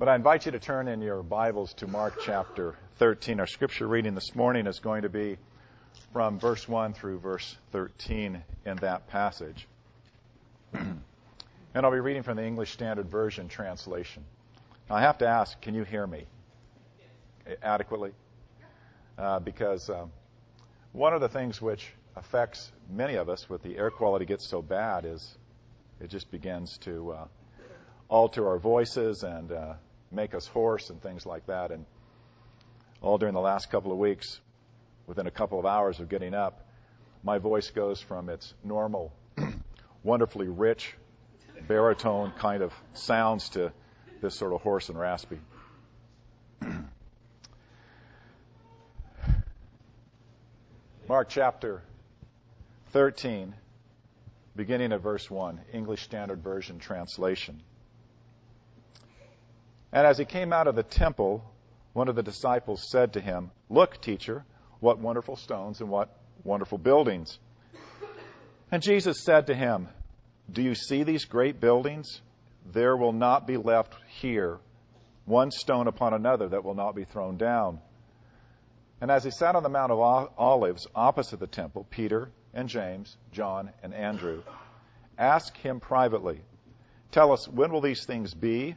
But I invite you to turn in your Bibles to Mark chapter 13. Our scripture reading this morning is going to be from verse 1 through verse 13 in that passage. and I'll be reading from the English Standard Version translation. Now, I have to ask, can you hear me adequately? Uh, because um, one of the things which affects many of us with the air quality gets so bad is it just begins to uh, alter our voices and uh, make us hoarse and things like that. And all during the last couple of weeks, within a couple of hours of getting up, my voice goes from its normal, wonderfully rich baritone kind of sounds to this sort of hoarse and raspy. Mark chapter 13, beginning at verse 1, English Standard Version translation. And as he came out of the temple, one of the disciples said to him, Look, teacher, what wonderful stones and what wonderful buildings. And Jesus said to him, Do you see these great buildings? There will not be left here one stone upon another that will not be thrown down. And as he sat on the Mount of Olives opposite the temple, Peter and James, John and Andrew asked him privately, Tell us, when will these things be?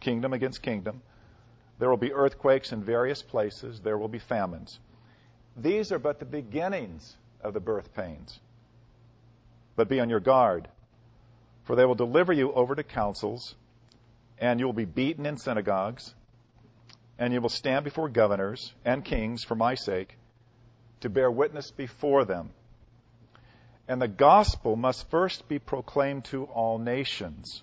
kingdom against kingdom. There will be earthquakes in various places. There will be famines. These are but the beginnings of the birth pains. But be on your guard, for they will deliver you over to councils, and you will be beaten in synagogues, and you will stand before governors and kings for my sake to bear witness before them. And the gospel must first be proclaimed to all nations.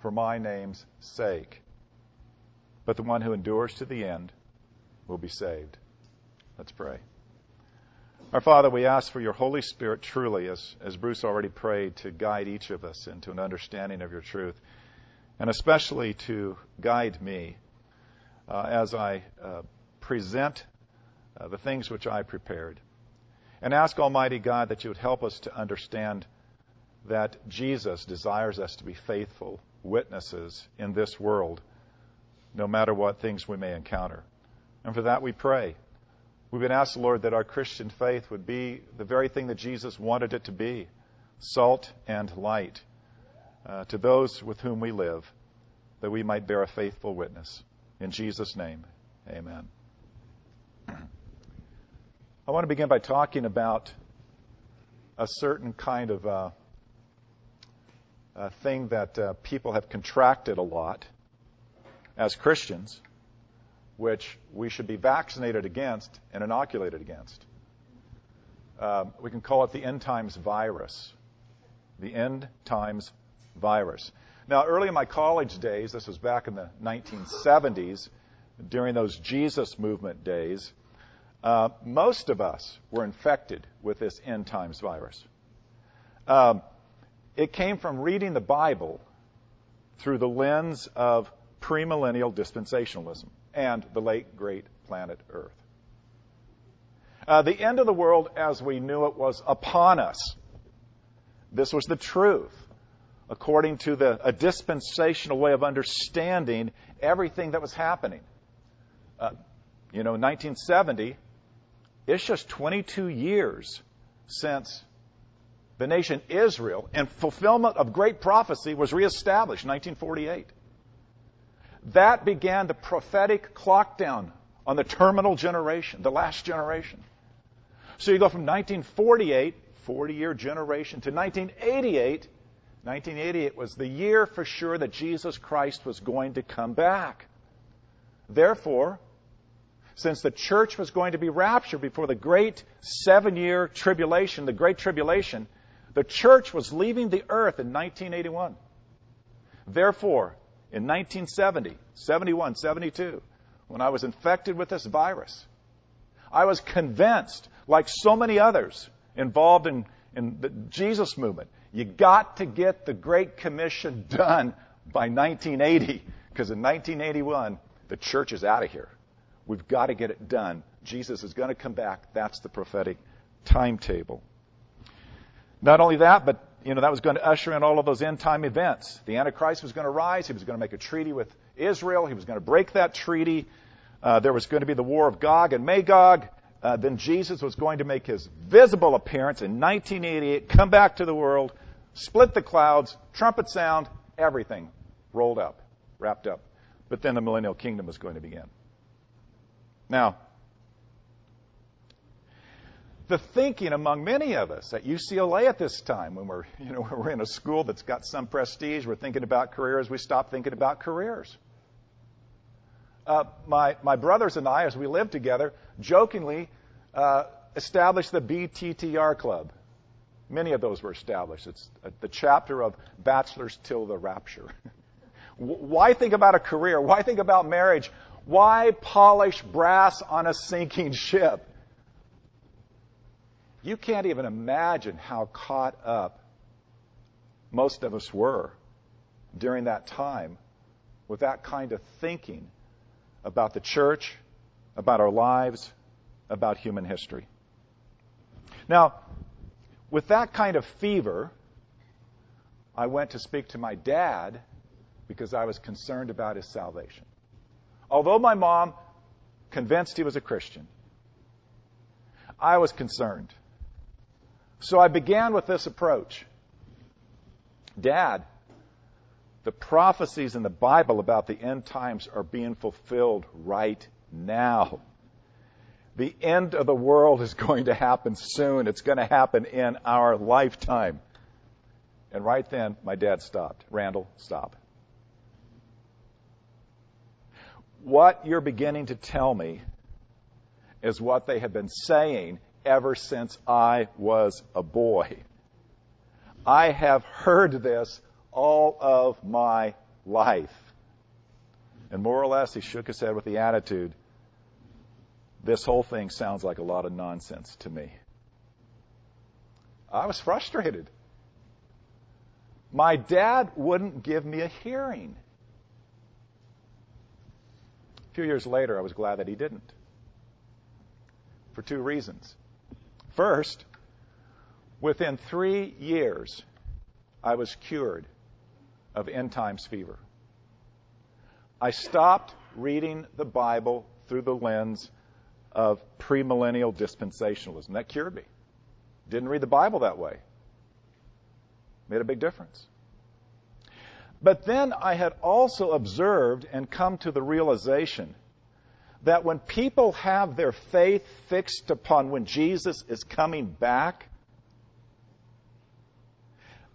for my name's sake. But the one who endures to the end will be saved. Let's pray. Our Father, we ask for your Holy Spirit truly, as, as Bruce already prayed, to guide each of us into an understanding of your truth, and especially to guide me uh, as I uh, present uh, the things which I prepared. And ask Almighty God that you would help us to understand that Jesus desires us to be faithful witnesses in this world, no matter what things we may encounter. And for that we pray. We've been asked, Lord, that our Christian faith would be the very thing that Jesus wanted it to be salt and light uh, to those with whom we live, that we might bear a faithful witness. In Jesus' name, amen. I want to begin by talking about a certain kind of uh, a thing that uh, people have contracted a lot as Christians, which we should be vaccinated against and inoculated against. Um, we can call it the end times virus. The end times virus. Now, early in my college days, this was back in the 1970s, during those Jesus movement days, uh, most of us were infected with this end times virus. Um, it came from reading the Bible through the lens of premillennial dispensationalism and the late great planet Earth. Uh, the end of the world as we knew it was upon us. This was the truth, according to the, a dispensational way of understanding everything that was happening. Uh, you know, 1970, it's just 22 years since the nation Israel and fulfillment of great prophecy was reestablished in 1948. that began the prophetic clock down on the terminal generation, the last generation. So you go from 1948, 40 year generation, to 1988. 1988 was the year for sure that Jesus Christ was going to come back. Therefore, since the church was going to be raptured before the great seven year tribulation, the great tribulation, the church was leaving the earth in 1981. Therefore, in 1970, 71, 72, when I was infected with this virus, I was convinced, like so many others involved in, in the Jesus movement, you got to get the Great Commission done by 1980, because in 1981, the church is out of here. We've got to get it done. Jesus is going to come back. That's the prophetic timetable. Not only that, but you know that was going to usher in all of those end time events. The Antichrist was going to rise. He was going to make a treaty with Israel. He was going to break that treaty. Uh, there was going to be the war of Gog and Magog. Uh, then Jesus was going to make his visible appearance in 1988, come back to the world, split the clouds, trumpet sound, everything rolled up, wrapped up. But then the millennial kingdom was going to begin. Now, the thinking among many of us at UCLA at this time, when we're, you know, we're in a school that's got some prestige, we're thinking about careers, we stop thinking about careers. Uh, my, my brothers and I, as we lived together, jokingly uh, established the BTTR Club. Many of those were established. It's uh, the chapter of Bachelors Till the Rapture. Why think about a career? Why think about marriage? Why polish brass on a sinking ship? You can't even imagine how caught up most of us were during that time with that kind of thinking about the church, about our lives, about human history. Now, with that kind of fever, I went to speak to my dad because I was concerned about his salvation. Although my mom convinced he was a Christian, I was concerned. So I began with this approach Dad, the prophecies in the Bible about the end times are being fulfilled right now. The end of the world is going to happen soon. It's going to happen in our lifetime. And right then, my dad stopped. Randall, stop. What you're beginning to tell me is what they have been saying ever since I was a boy. I have heard this all of my life. And more or less, he shook his head with the attitude this whole thing sounds like a lot of nonsense to me. I was frustrated. My dad wouldn't give me a hearing. A few years later, I was glad that he didn't. For two reasons. First, within three years, I was cured of end times fever. I stopped reading the Bible through the lens of premillennial dispensationalism. That cured me. Didn't read the Bible that way. Made a big difference. But then I had also observed and come to the realization that when people have their faith fixed upon when Jesus is coming back,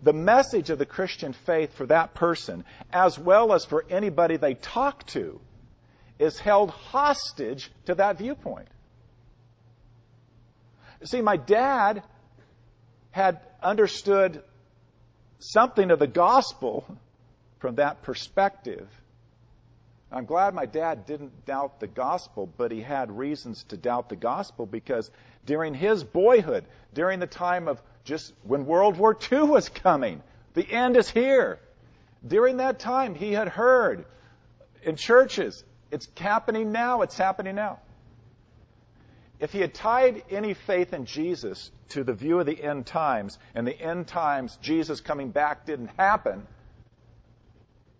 the message of the Christian faith for that person, as well as for anybody they talk to, is held hostage to that viewpoint. See, my dad had understood something of the gospel from that perspective I'm glad my dad didn't doubt the gospel, but he had reasons to doubt the gospel because during his boyhood, during the time of just when World War II was coming, the end is here. During that time, he had heard in churches, it's happening now, it's happening now. If he had tied any faith in Jesus to the view of the end times, and the end times, Jesus coming back didn't happen,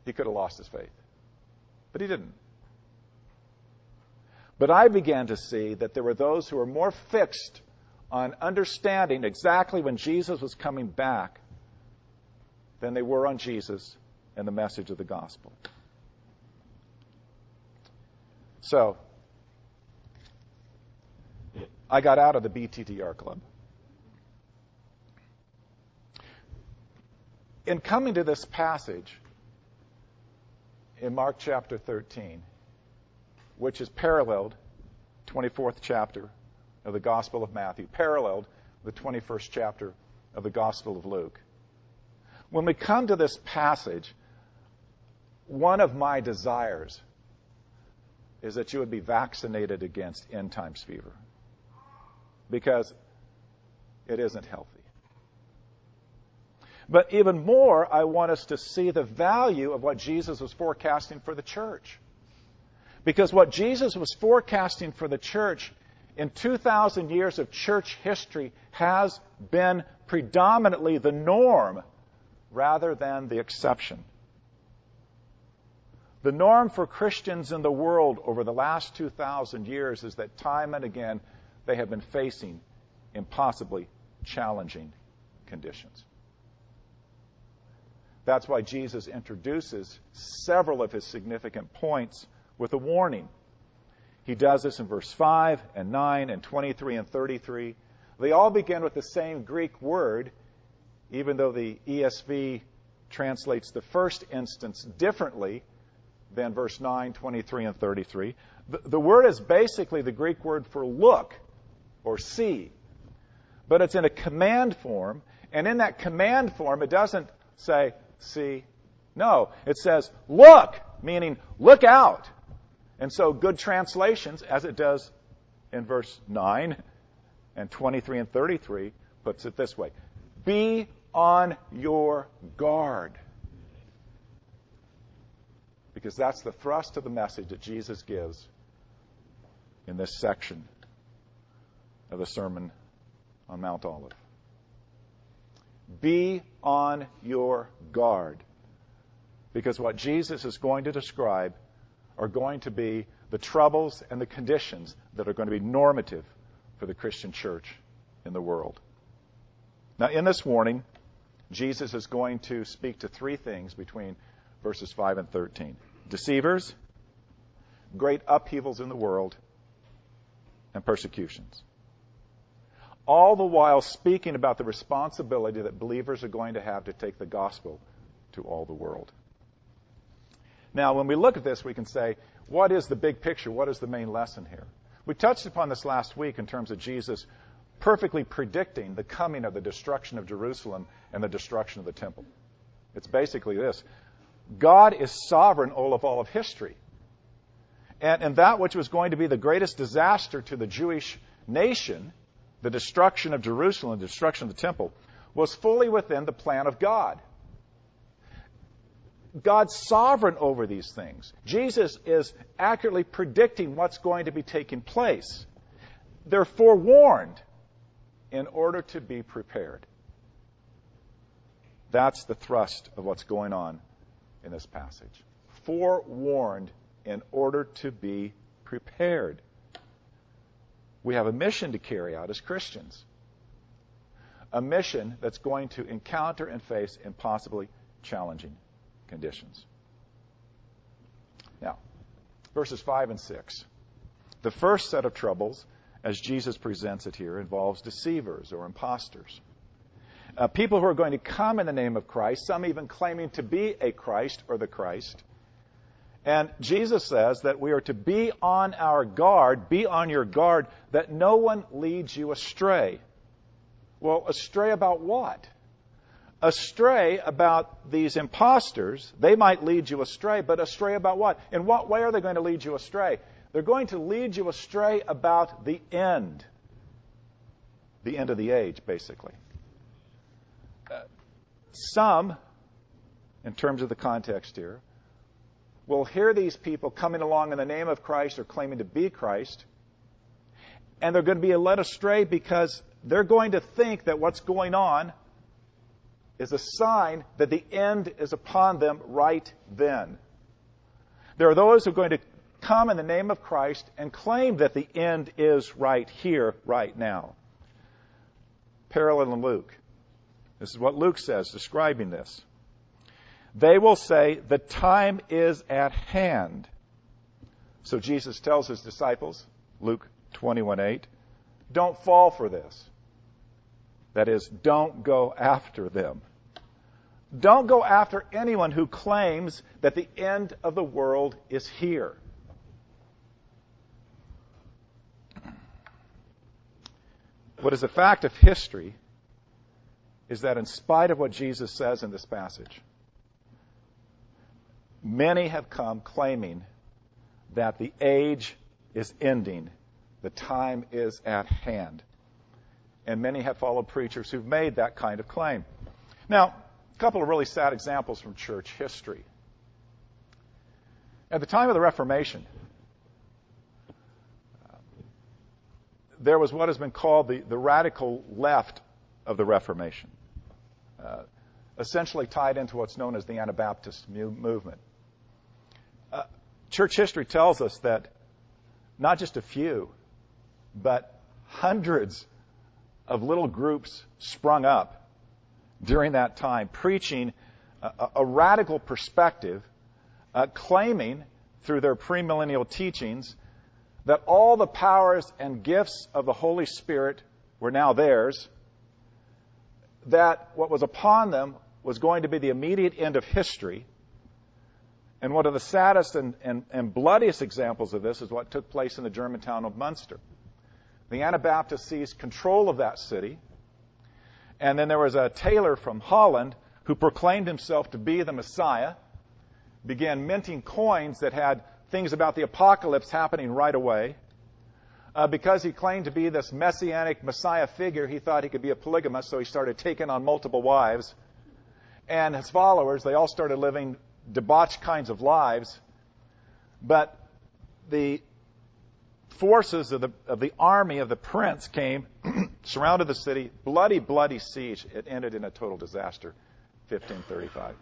he could have lost his faith. But he didn't. But I began to see that there were those who were more fixed on understanding exactly when Jesus was coming back than they were on Jesus and the message of the gospel. So, I got out of the BTTR club. In coming to this passage in Mark chapter 13, which is paralleled, 24th chapter of the Gospel of Matthew, paralleled the 21st chapter of the Gospel of Luke. When we come to this passage, one of my desires is that you would be vaccinated against end times fever because it isn't healthy. But even more, I want us to see the value of what Jesus was forecasting for the church. Because what Jesus was forecasting for the church in 2,000 years of church history has been predominantly the norm rather than the exception. The norm for Christians in the world over the last 2,000 years is that time and again they have been facing impossibly challenging conditions. That's why Jesus introduces several of his significant points with a warning. He does this in verse 5 and 9 and 23 and 33. They all begin with the same Greek word, even though the ESV translates the first instance differently than verse 9, 23, and 33. The, the word is basically the Greek word for look or see, but it's in a command form, and in that command form, it doesn't say see. No, it says look, meaning look out. And so, good translations, as it does in verse 9 and 23 and 33, puts it this way Be on your guard. Because that's the thrust of the message that Jesus gives in this section of the Sermon on Mount Olive. Be on your guard. Because what Jesus is going to describe are going to be the troubles and the conditions that are going to be normative for the Christian church in the world. Now, in this warning, Jesus is going to speak to three things between verses 5 and 13 deceivers, great upheavals in the world, and persecutions. All the while speaking about the responsibility that believers are going to have to take the gospel to all the world. Now, when we look at this, we can say, what is the big picture? What is the main lesson here? We touched upon this last week in terms of Jesus perfectly predicting the coming of the destruction of Jerusalem and the destruction of the temple. It's basically this God is sovereign of all of history. And, and that which was going to be the greatest disaster to the Jewish nation, the destruction of Jerusalem, the destruction of the temple, was fully within the plan of God. God's sovereign over these things. Jesus is accurately predicting what's going to be taking place. They're forewarned in order to be prepared. That's the thrust of what's going on in this passage. Forewarned in order to be prepared. We have a mission to carry out as Christians. A mission that's going to encounter and face impossibly challenging conditions. Now, verses 5 and 6. The first set of troubles, as Jesus presents it here, involves deceivers or impostors. Uh, people who are going to come in the name of Christ, some even claiming to be a Christ or the Christ. And Jesus says that we are to be on our guard, be on your guard, that no one leads you astray. Well, astray about what? astray about these impostors. They might lead you astray, but astray about what? In what way are they going to lead you astray? They're going to lead you astray about the end. The end of the age, basically. Uh, some, in terms of the context here, will hear these people coming along in the name of Christ or claiming to be Christ, and they're going to be led astray because they're going to think that what's going on is a sign that the end is upon them right then. There are those who are going to come in the name of Christ and claim that the end is right here, right now. Parallel in Luke. This is what Luke says describing this. They will say, The time is at hand. So Jesus tells his disciples, Luke 21:8, don't fall for this. That is, don't go after them. Don't go after anyone who claims that the end of the world is here. What is a fact of history is that, in spite of what Jesus says in this passage, many have come claiming that the age is ending, the time is at hand. And many have followed preachers who've made that kind of claim. Now, a couple of really sad examples from church history. At the time of the Reformation, there was what has been called the, the radical left of the Reformation, uh, essentially tied into what's known as the Anabaptist mu- movement. Church history tells us that not just a few, but hundreds of little groups sprung up during that time, preaching a, a radical perspective, uh, claiming through their premillennial teachings that all the powers and gifts of the Holy Spirit were now theirs, that what was upon them was going to be the immediate end of history. And one of the saddest and, and, and bloodiest examples of this is what took place in the German town of Munster. The Anabaptists seized control of that city and then there was a tailor from Holland who proclaimed himself to be the Messiah, began minting coins that had things about the apocalypse happening right away. Uh, because he claimed to be this messianic Messiah figure, he thought he could be a polygamist, so he started taking on multiple wives. And his followers, they all started living debauched kinds of lives. But the forces of the, of the army of the prince came, surrounded the city, bloody, bloody siege. It ended in a total disaster, 1535.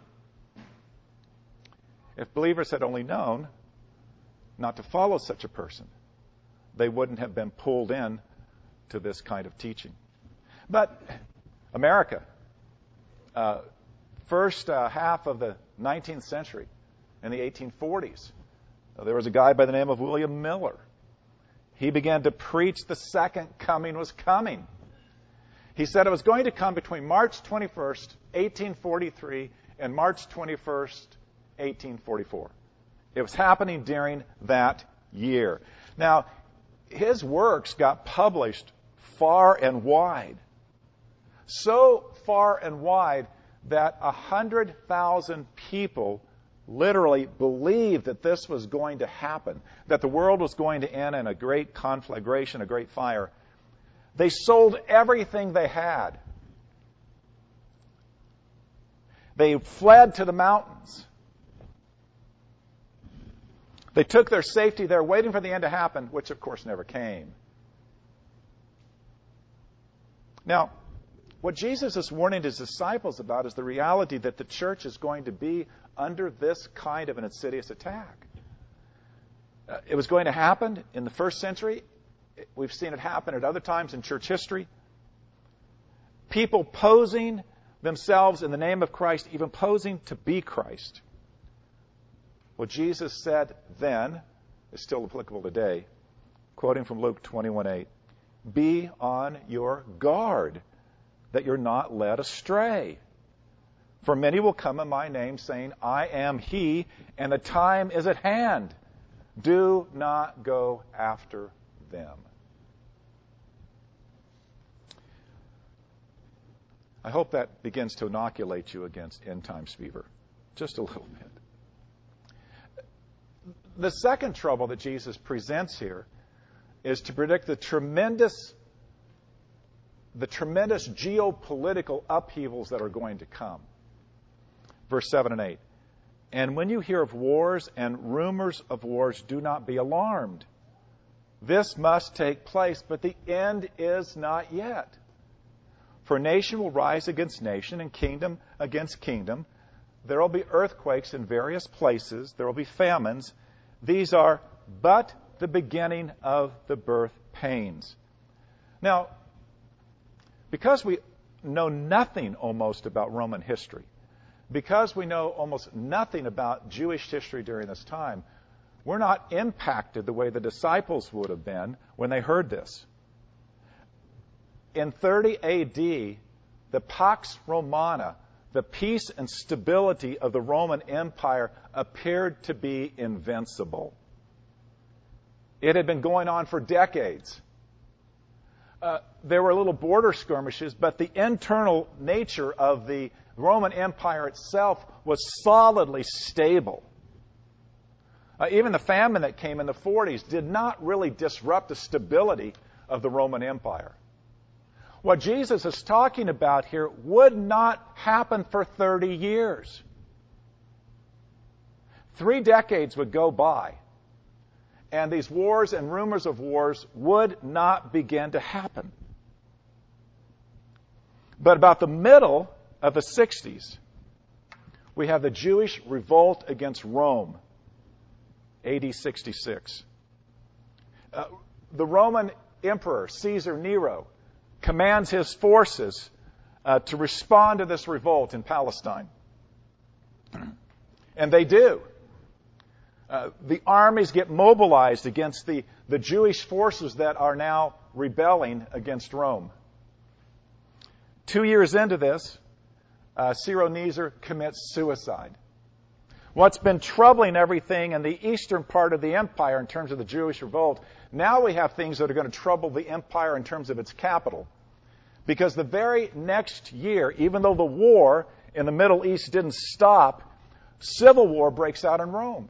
If believers had only known not to follow such a person, they wouldn't have been pulled in to this kind of teaching. But America, uh, first uh, half of the 19th century, in the 1840s, uh, there was a guy by the name of William Miller he began to preach the second coming was coming. He said it was going to come between March 21st, 1843, and March 21st, 1844. It was happening during that year. Now, his works got published far and wide. So far and wide that 100,000 people literally believed that this was going to happen, that the world was going to end in a great conflagration, a great fire, they sold everything they had. They fled to the mountains. They took their safety there, waiting for the end to happen, which of course never came. Now, what Jesus is warning his disciples about is the reality that the church is going to be under this kind of an insidious attack. Uh, it was going to happen in the first century. We've seen it happen at other times in church history. People posing themselves in the name of Christ, even posing to be Christ. What Jesus said then is still applicable today. Quoting from Luke 21:8, "Be on your guard that you're not led astray." For many will come in my name, saying, I am he, and the time is at hand. Do not go after them. I hope that begins to inoculate you against end times fever. Just a little bit. The second trouble that Jesus presents here is to predict the tremendous the tremendous geopolitical upheavals that are going to come verse 7 and 8. And when you hear of wars and rumors of wars, do not be alarmed. This must take place, but the end is not yet. For nation will rise against nation and kingdom against kingdom. There will be earthquakes in various places. There will be famines. These are but the beginning of the birth pains. Now, because we know nothing almost about Roman history, because we know almost nothing about Jewish history during this time, we're not impacted the way the disciples would have been when they heard this. In 30 AD, the Pax Romana, the peace and stability of the Roman Empire, appeared to be invincible. It had been going on for decades. Uh, there were little border skirmishes, but the internal nature of the Roman Empire itself was solidly stable. Uh, even the famine that came in the 40s did not really disrupt the stability of the Roman Empire. What Jesus is talking about here would not happen for 30 years. Three decades would go by and these wars and rumors of wars would not begin to happen. But about the middle of the 60s, we have the Jewish revolt against Rome, AD 66. Uh, the Roman emperor, Caesar Nero, commands his forces uh, to respond to this revolt in Palestine. And they do. Uh, the armies get mobilized against the, the Jewish forces that are now rebelling against Rome. Two years into this, uh, commits suicide. What's been troubling everything in the eastern part of the empire in terms of the Jewish revolt, now we have things that are going to trouble the empire in terms of its capital. Because the very next year, even though the war in the Middle East didn't stop, civil war breaks out in Rome.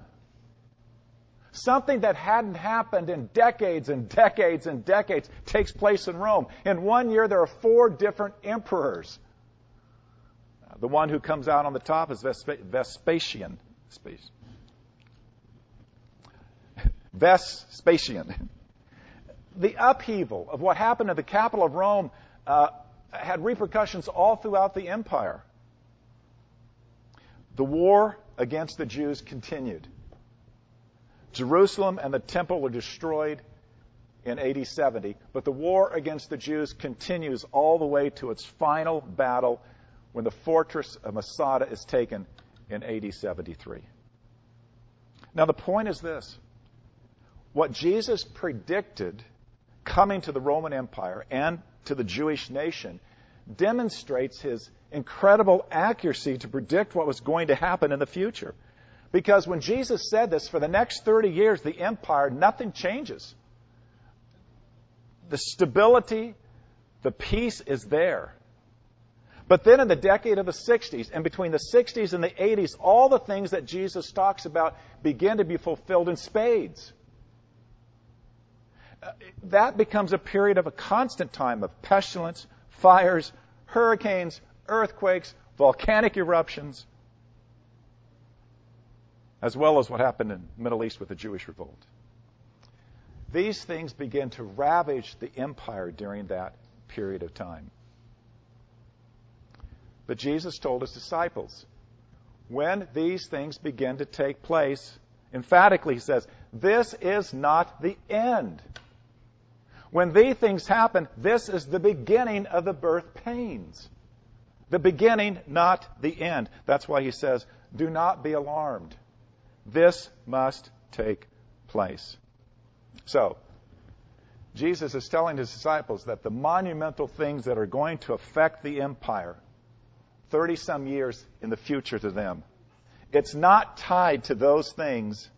Something that hadn't happened in decades and decades and decades takes place in Rome. In one year, there are four different emperors. The one who comes out on the top is Vespasian. Vespasian. The upheaval of what happened at the capital of Rome uh, had repercussions all throughout the empire. The war against the Jews continued. Jerusalem and the temple were destroyed in AD 70, but the war against the Jews continues all the way to its final battle when the fortress of Masada is taken in AD 73. Now, the point is this what Jesus predicted coming to the Roman Empire and to the Jewish nation demonstrates his incredible accuracy to predict what was going to happen in the future. Because when Jesus said this, for the next 30 years, the empire, nothing changes. The stability, the peace is there. But then in the decade of the 60s, and between the 60s and the 80s, all the things that Jesus talks about begin to be fulfilled in spades. That becomes a period of a constant time of pestilence, fires, hurricanes, earthquakes, volcanic eruptions, as well as what happened in the Middle East with the Jewish revolt. These things begin to ravage the empire during that period of time. But Jesus told his disciples, when these things begin to take place, emphatically he says, this is not the end. When these things happen, this is the beginning of the birth pains. The beginning, not the end. That's why he says, do not be alarmed. This must take place. So, Jesus is telling his disciples that the monumental things that are going to affect the empire 30 some years in the future to them, it's not tied to those things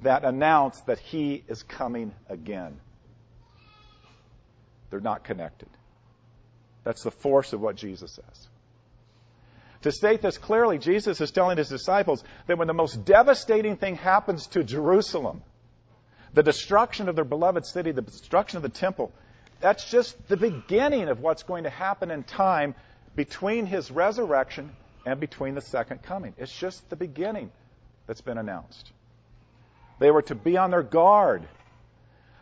that announce that he is coming again. They're not connected. That's the force of what Jesus says. To state this clearly, Jesus is telling his disciples that when the most devastating thing happens to Jerusalem, the destruction of their beloved city, the destruction of the temple, that's just the beginning of what's going to happen in time between his resurrection and between the second coming. It's just the beginning that's been announced. They were to be on their guard.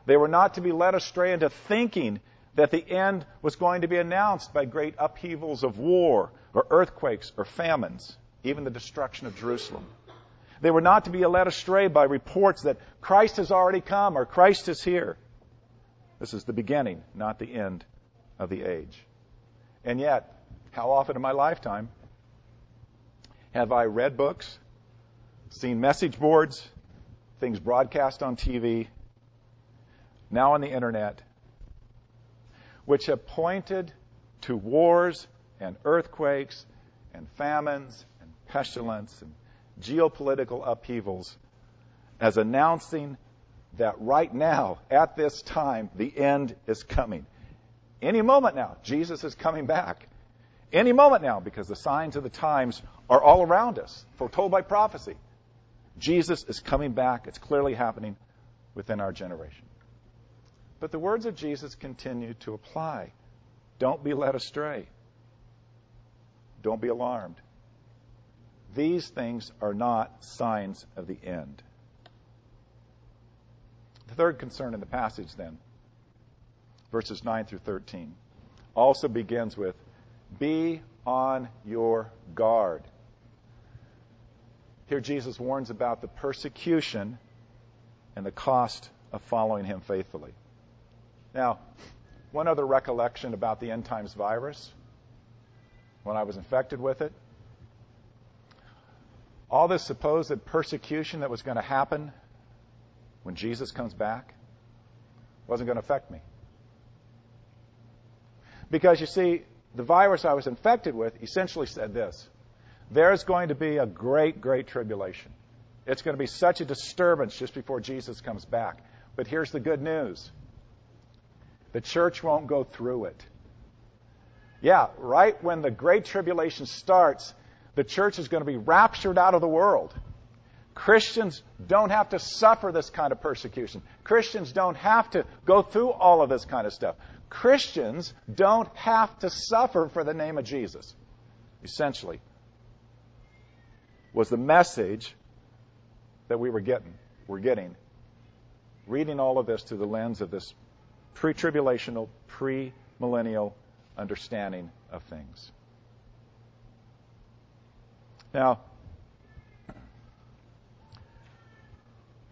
They were not to be led astray into thinking that the end was going to be announced by great upheavals of war or earthquakes or famines, even the destruction of Jerusalem. They were not to be led astray by reports that Christ has already come or Christ is here. This is the beginning, not the end of the age. And yet, how often in my lifetime have I read books, seen message boards, things broadcast on TV, now on the internet, which have pointed to wars and earthquakes and famines and pestilence and geopolitical upheavals as announcing that right now, at this time, the end is coming. Any moment now, Jesus is coming back. Any moment now, because the signs of the times are all around us, foretold by prophecy. Jesus is coming back. It's clearly happening within our generation. But the words of Jesus continue to apply. Don't be led astray. Don't be alarmed. These things are not signs of the end. The third concern in the passage, then, verses 9 through 13, also begins with Be on your guard. Here, Jesus warns about the persecution and the cost of following him faithfully. Now, one other recollection about the end times virus when I was infected with it. All this supposed persecution that was going to happen when Jesus comes back wasn't going to affect me. Because you see, the virus I was infected with essentially said this there's going to be a great, great tribulation. It's going to be such a disturbance just before Jesus comes back. But here's the good news the church won't go through it. Yeah, right when the great tribulation starts, the church is going to be raptured out of the world. Christians don't have to suffer this kind of persecution. Christians don't have to go through all of this kind of stuff. Christians don't have to suffer for the name of Jesus. Essentially, was the message that we were getting. We're getting reading all of this through the lens of this pre-tribulational, pre-millennial understanding of things. Now,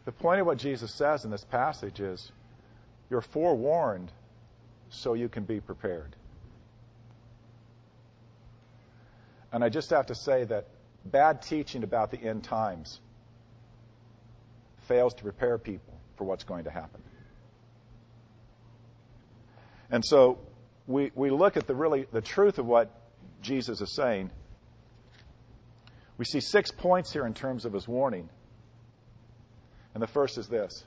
the point of what Jesus says in this passage is you're forewarned so you can be prepared. And I just have to say that bad teaching about the end times fails to prepare people for what's going to happen. And so we, we look at the really the truth of what Jesus is saying. We see six points here in terms of his warning. And the first is this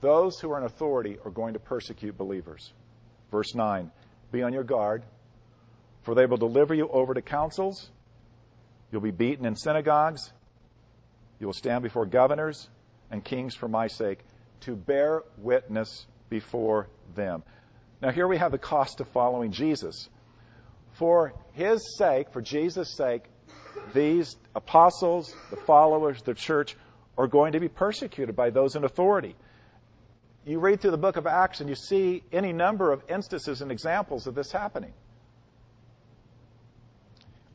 those who are in authority are going to persecute believers. Verse 9 Be on your guard, for they will deliver you over to councils You'll be beaten in synagogues. You will stand before governors and kings for my sake to bear witness before them. Now, here we have the cost of following Jesus. For his sake, for Jesus' sake, these apostles, the followers, the church, are going to be persecuted by those in authority. You read through the book of Acts and you see any number of instances and examples of this happening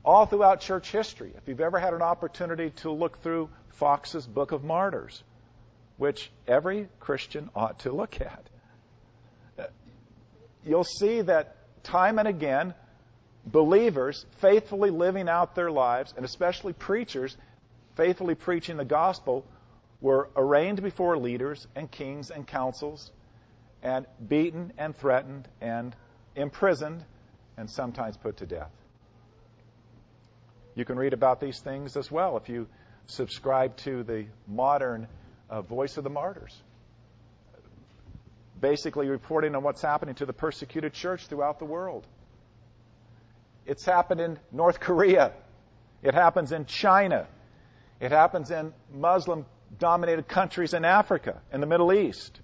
all throughout church history. If you've ever had an opportunity to look through Fox's Book of Martyrs, which every Christian ought to look at, you'll see that time and again, believers faithfully living out their lives, and especially preachers faithfully preaching the gospel, were arraigned before leaders and kings and councils, and beaten and threatened and imprisoned, and sometimes put to death. You can read about these things as well if you subscribe to the modern uh, Voice of the Martyrs. Basically, reporting on what's happening to the persecuted church throughout the world. It's happened in North Korea. It happens in China. It happens in Muslim dominated countries in Africa, in the Middle East.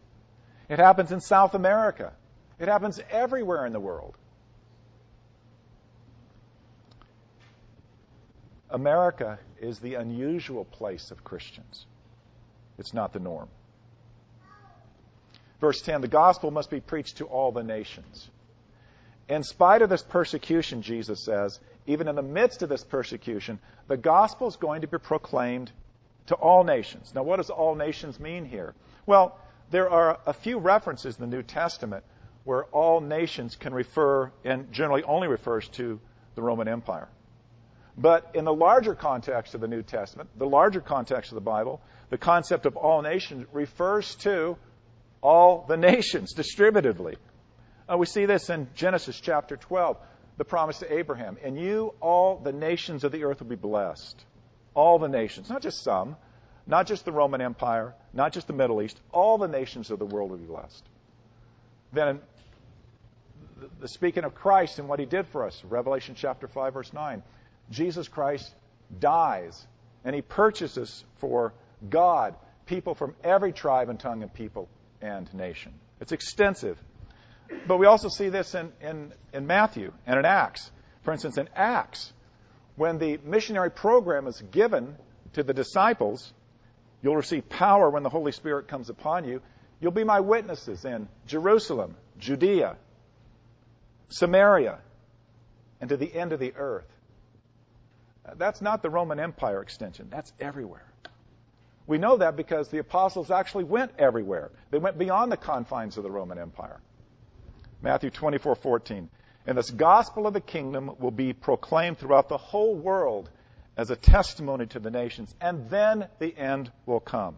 It happens in South America. It happens everywhere in the world. America is the unusual place of Christians. It's not the norm. Verse 10 the gospel must be preached to all the nations. In spite of this persecution, Jesus says, even in the midst of this persecution, the gospel is going to be proclaimed to all nations. Now, what does all nations mean here? Well, there are a few references in the New Testament where all nations can refer, and generally only refers to the Roman Empire. But in the larger context of the New Testament, the larger context of the Bible, the concept of all nations refers to all the nations distributively. Uh, we see this in Genesis chapter 12, the promise to Abraham. And you, all the nations of the earth will be blessed. All the nations, not just some, not just the Roman Empire, not just the Middle East, all the nations of the world will be blessed. Then, the speaking of Christ and what he did for us, Revelation chapter 5, verse 9, Jesus Christ dies and he purchases for God people from every tribe and tongue and people and nation. It's extensive. But we also see this in, in, in Matthew and in Acts. For instance, in Acts, when the missionary program is given to the disciples, you'll receive power when the Holy Spirit comes upon you. You'll be my witnesses in Jerusalem, Judea, Samaria, and to the end of the earth. That's not the Roman Empire extension. That's everywhere. We know that because the apostles actually went everywhere. They went beyond the confines of the Roman Empire. Matthew 24:14. And this gospel of the kingdom will be proclaimed throughout the whole world as a testimony to the nations, and then the end will come.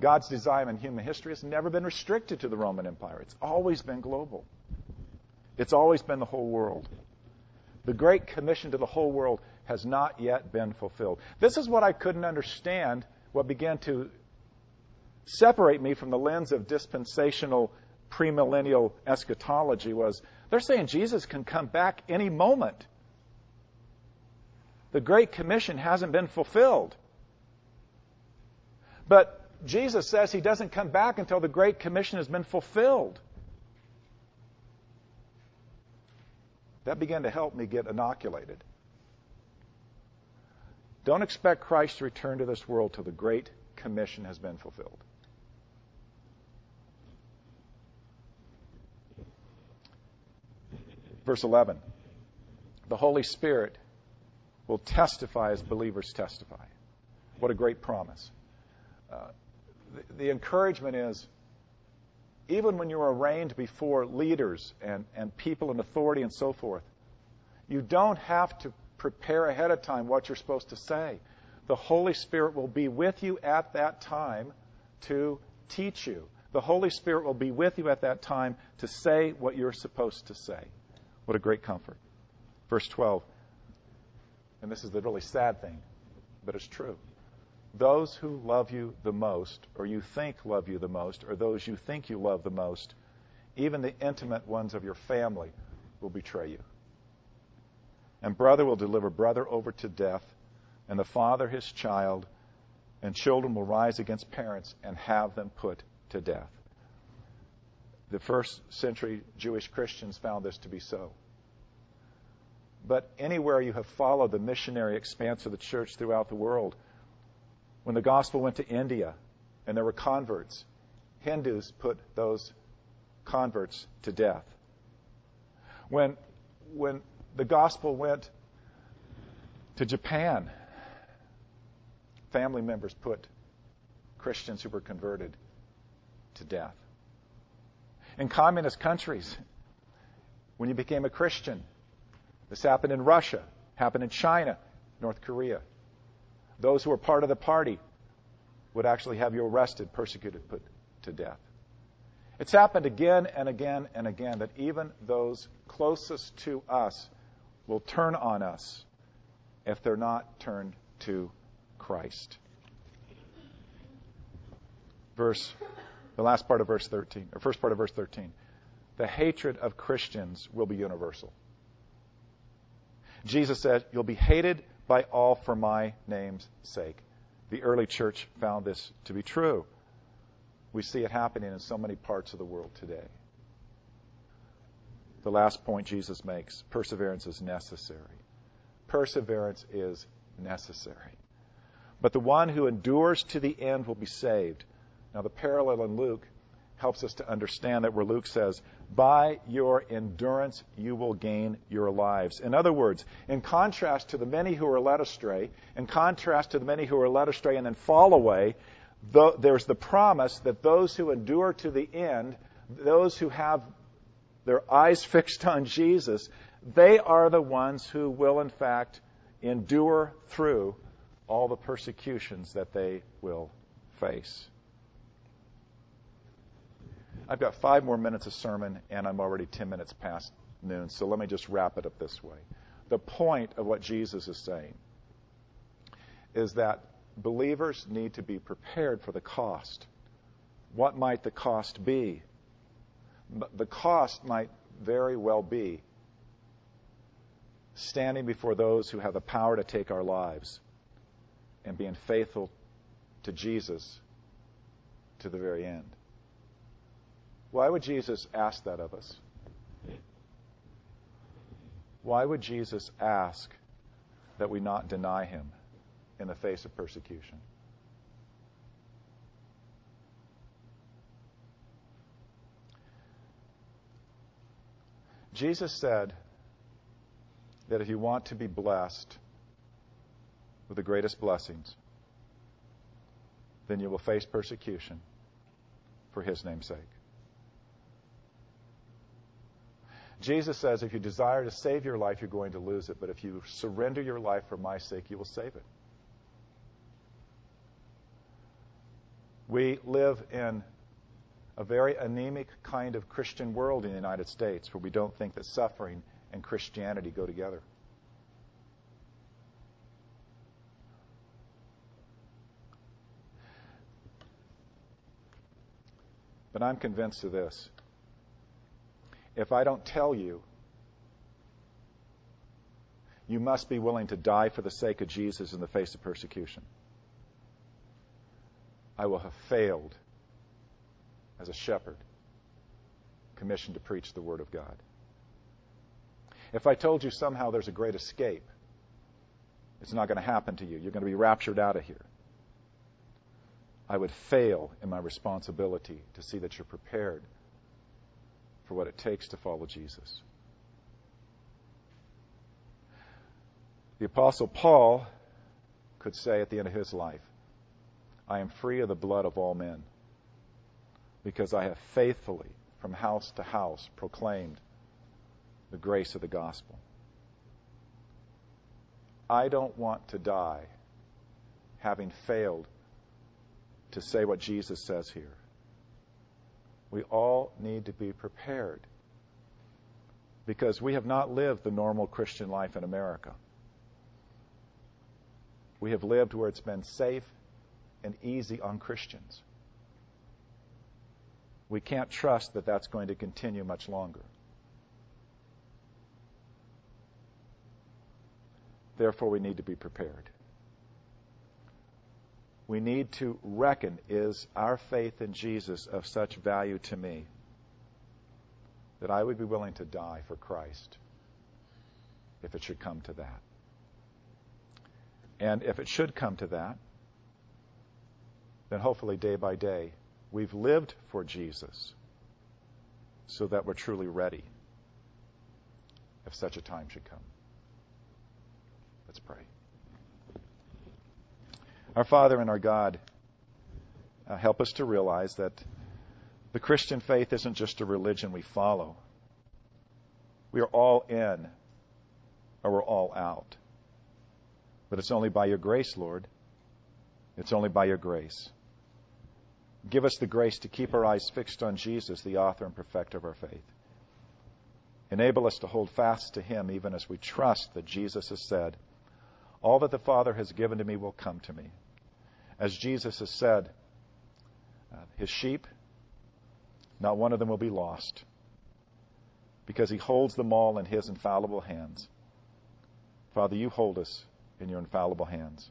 God's design in human history has never been restricted to the Roman Empire. It's always been global. It's always been the whole world. The Great Commission to the whole world has not yet been fulfilled. This is what I couldn't understand, what began to separate me from the lens of dispensational premillennial eschatology was they're saying Jesus can come back any moment. The Great Commission hasn't been fulfilled. But Jesus says he doesn't come back until the Great Commission has been fulfilled. That began to help me get inoculated. Don't expect Christ to return to this world till the Great Commission has been fulfilled. Verse 11 The Holy Spirit will testify as believers testify. What a great promise. Uh, the, the, encouragement is even when you're arraigned before leaders and, and people in authority and so forth, you don't have to prepare ahead of time what you're supposed to say. The Holy Spirit will be with you at that time to teach you. The Holy Spirit will be with you at that time to say what you're supposed to say. What a great comfort. Verse 12. And this is the really sad thing, but it's true. Those who love you the most, or you think love you the most, or those you think you love the most, even the intimate ones of your family, will betray you. And brother will deliver brother over to death, and the father his child, and children will rise against parents and have them put to death. The first century Jewish Christians found this to be so. But anywhere you have followed the missionary expanse of the church throughout the world, when the gospel went to India and there were converts, Hindus put those converts to death. When, when the gospel went to Japan, family members put Christians who were converted to death in communist countries. When you became a Christian, this happened in Russia, happened in China, North Korea. Those who were part of the party would actually have you arrested, persecuted, put to death. It's happened again and again and again that even those closest to us will turn on us if they're not turned to Christ. Verse the last part of verse 13, or first part of verse 13. The hatred of Christians will be universal. Jesus said, You'll be hated by all for my name's sake. The early church found this to be true. We see it happening in so many parts of the world today. The last point Jesus makes perseverance is necessary. Perseverance is necessary. But the one who endures to the end will be saved. Now, the parallel in Luke helps us to understand that where Luke says, By your endurance you will gain your lives. In other words, in contrast to the many who are led astray, in contrast to the many who are led astray and then fall away, there's the promise that those who endure to the end, those who have their eyes fixed on Jesus, they are the ones who will, in fact, endure through all the persecutions that they will face. I've got five more minutes of sermon, and I'm already 10 minutes past noon, so let me just wrap it up this way. The point of what Jesus is saying is that believers need to be prepared for the cost. What might the cost be? The cost might very well be standing before those who have the power to take our lives and being faithful to Jesus to the very end. Why would Jesus ask that of us? Why would Jesus ask that we not deny him in the face of persecution? Jesus said that if you want to be blessed with the greatest blessings, then you will face persecution for his name's sake. Jesus says if you desire to save your life, you're going to lose it. But if you surrender your life for my sake, you will save it. We live in a very anemic kind of Christian world in the United States where we don't think that suffering and Christianity go together. But I'm convinced of this. If I don't tell you, you must be willing to die for the sake of Jesus in the face of persecution. I will have failed as a shepherd commissioned to preach the Word of God. If I told you somehow there's a great escape, it's not going to happen to you. You're going to be raptured out of here. I would fail in my responsibility to see that you're prepared for what it takes to follow Jesus. The Apostle Paul could say at the end of his life, I am free of the blood of all men because I have faithfully, from house to house, proclaimed the grace of the gospel. I don't want to die having failed to say what Jesus says here. We all need to be prepared because we have not lived the normal Christian life in America. We have lived where it's been safe and easy on Christians. We can't trust that that's going to continue much longer. Therefore, we need to be prepared. We need to reckon is our faith in Jesus of such value to me that I would be willing to die for Christ if it should come to that. And if it should come to that, then hopefully day by day We've lived for Jesus so that we're truly ready if such a time should come. Let's pray. Our Father and our God, uh, help us to realize that the Christian faith isn't just a religion we follow. We are all in or we're all out. But it's only by your grace, Lord. It's only by your grace. Give us the grace to keep our eyes fixed on Jesus, the author and perfecter of our faith. Enable us to hold fast to him even as we trust that Jesus has said, All that the Father has given to me will come to me. As Jesus has said, uh, his sheep, not one of them will be lost because he holds them all in his infallible hands. Father, you hold us in your infallible hands.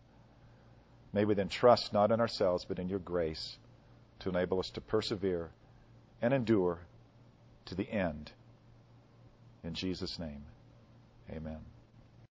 May we then trust not in ourselves, but in your grace to enable us to persevere and endure to the end. In Jesus' name, amen.